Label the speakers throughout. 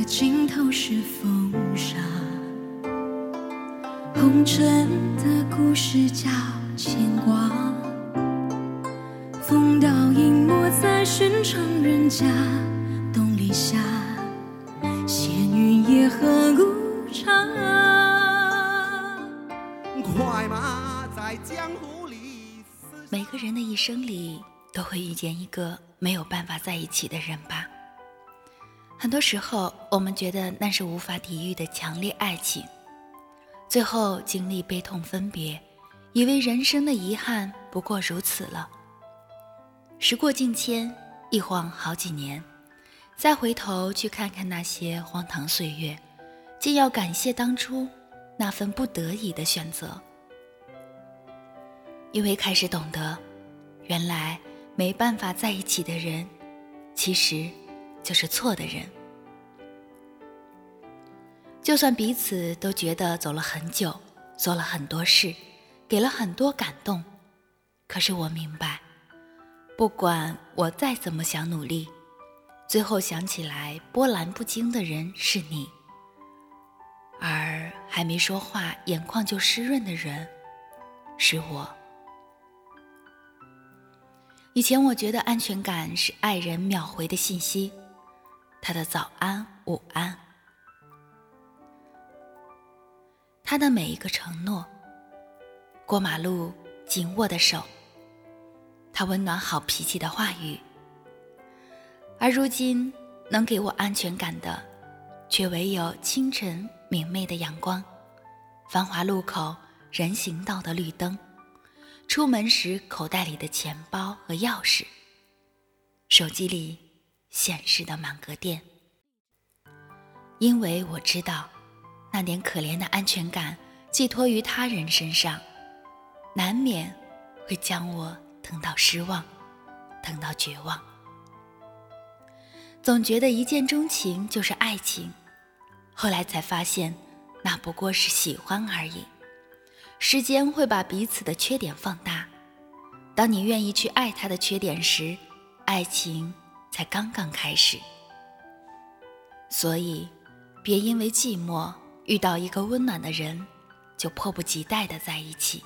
Speaker 1: 的尽头是风沙，红尘的故事叫牵挂。风刀影没在寻常人家，东篱下，闲云野鹤无常。
Speaker 2: 快马在江湖里。
Speaker 3: 每个人的一生里都会遇见一个没有办法在一起的人吧。很多时候，我们觉得那是无法抵御的强烈爱情，最后经历悲痛分别，以为人生的遗憾不过如此了。时过境迁，一晃好几年，再回头去看看那些荒唐岁月，竟要感谢当初那份不得已的选择，因为开始懂得，原来没办法在一起的人，其实。就是错的人，就算彼此都觉得走了很久，做了很多事，给了很多感动，可是我明白，不管我再怎么想努力，最后想起来波澜不惊的人是你，而还没说话，眼眶就湿润的人是我。以前我觉得安全感是爱人秒回的信息。他的早安、午安，他的每一个承诺，过马路紧握的手，他温暖好脾气的话语。而如今能给我安全感的，却唯有清晨明媚的阳光，繁华路口人行道的绿灯，出门时口袋里的钱包和钥匙，手机里。显示的满格电，因为我知道，那点可怜的安全感寄托于他人身上，难免会将我疼到失望，疼到绝望。总觉得一见钟情就是爱情，后来才发现，那不过是喜欢而已。时间会把彼此的缺点放大，当你愿意去爱他的缺点时，爱情。才刚刚开始，所以别因为寂寞遇到一个温暖的人，就迫不及待的在一起。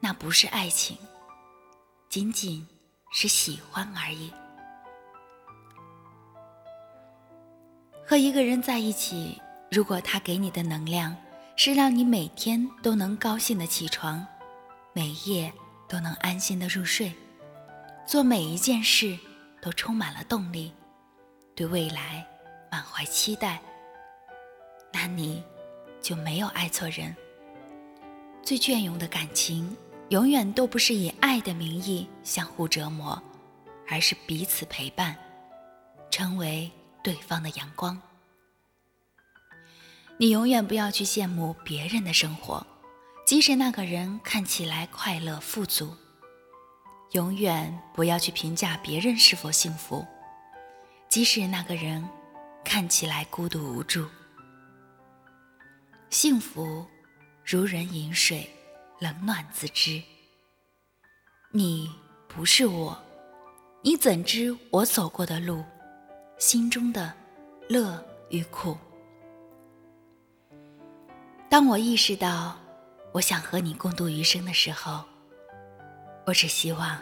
Speaker 3: 那不是爱情，仅仅是喜欢而已。和一个人在一起，如果他给你的能量是让你每天都能高兴的起床，每夜都能安心的入睡，做每一件事。都充满了动力，对未来满怀期待，那你就没有爱错人。最隽永的感情，永远都不是以爱的名义相互折磨，而是彼此陪伴，成为对方的阳光。你永远不要去羡慕别人的生活，即使那个人看起来快乐富足。永远不要去评价别人是否幸福，即使那个人看起来孤独无助。幸福如人饮水，冷暖自知。你不是我，你怎知我走过的路，心中的乐与苦？当我意识到我想和你共度余生的时候。我只希望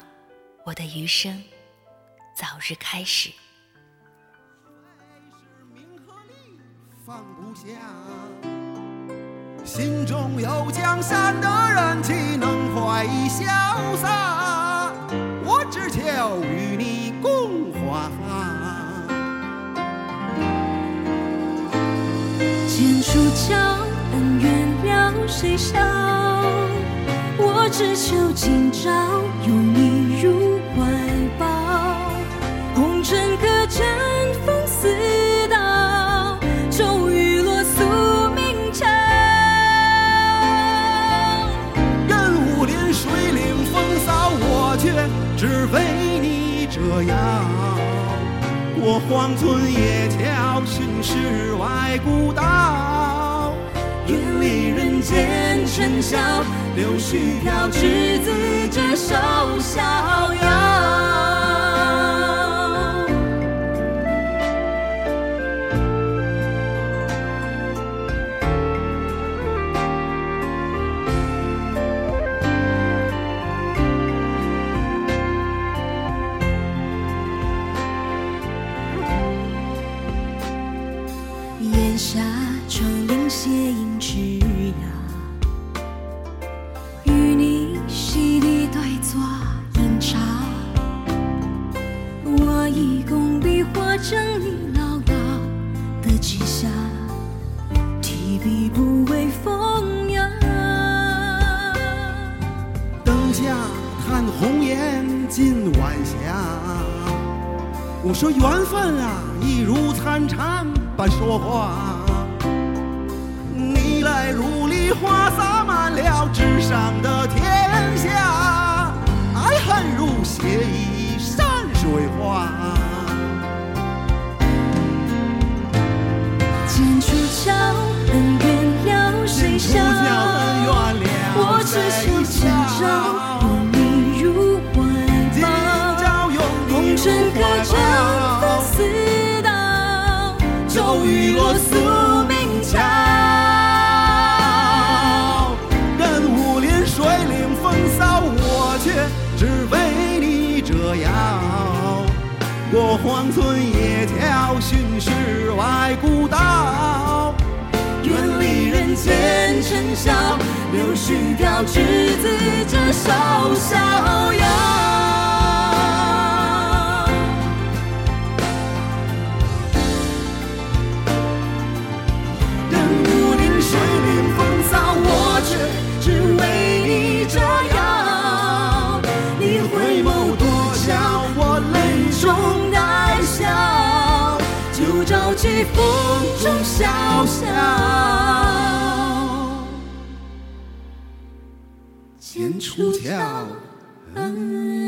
Speaker 3: 我的余生早日开始。
Speaker 2: 放不下，心中有江山的人岂能怀疑潇洒？我只求与你共华。
Speaker 1: 剑出鞘，恩怨了谁晓？我只求今朝拥你入怀抱，红尘客栈风似刀，终于落宿明朝。
Speaker 2: 人无恋水领风骚，我却只为你折腰。我荒村野桥，寻世外古道，远离人间尘嚣。柳絮飘，执子看红颜今晚霞。我说缘分啊，一如参禅般说话。你来如梨花洒满了纸上的天下，爱恨如血一山水画。
Speaker 1: 剑出鞘，恩怨了谁
Speaker 2: 出
Speaker 1: 晓？
Speaker 2: 鞘恩怨了
Speaker 1: 我只求今朝
Speaker 2: 荒村野调，寻世外古道，
Speaker 1: 远离人间尘嚣，柳絮飘，执子之手，逍遥。
Speaker 2: 风中
Speaker 1: 萧萧。
Speaker 2: 剑出鞘。
Speaker 1: 恩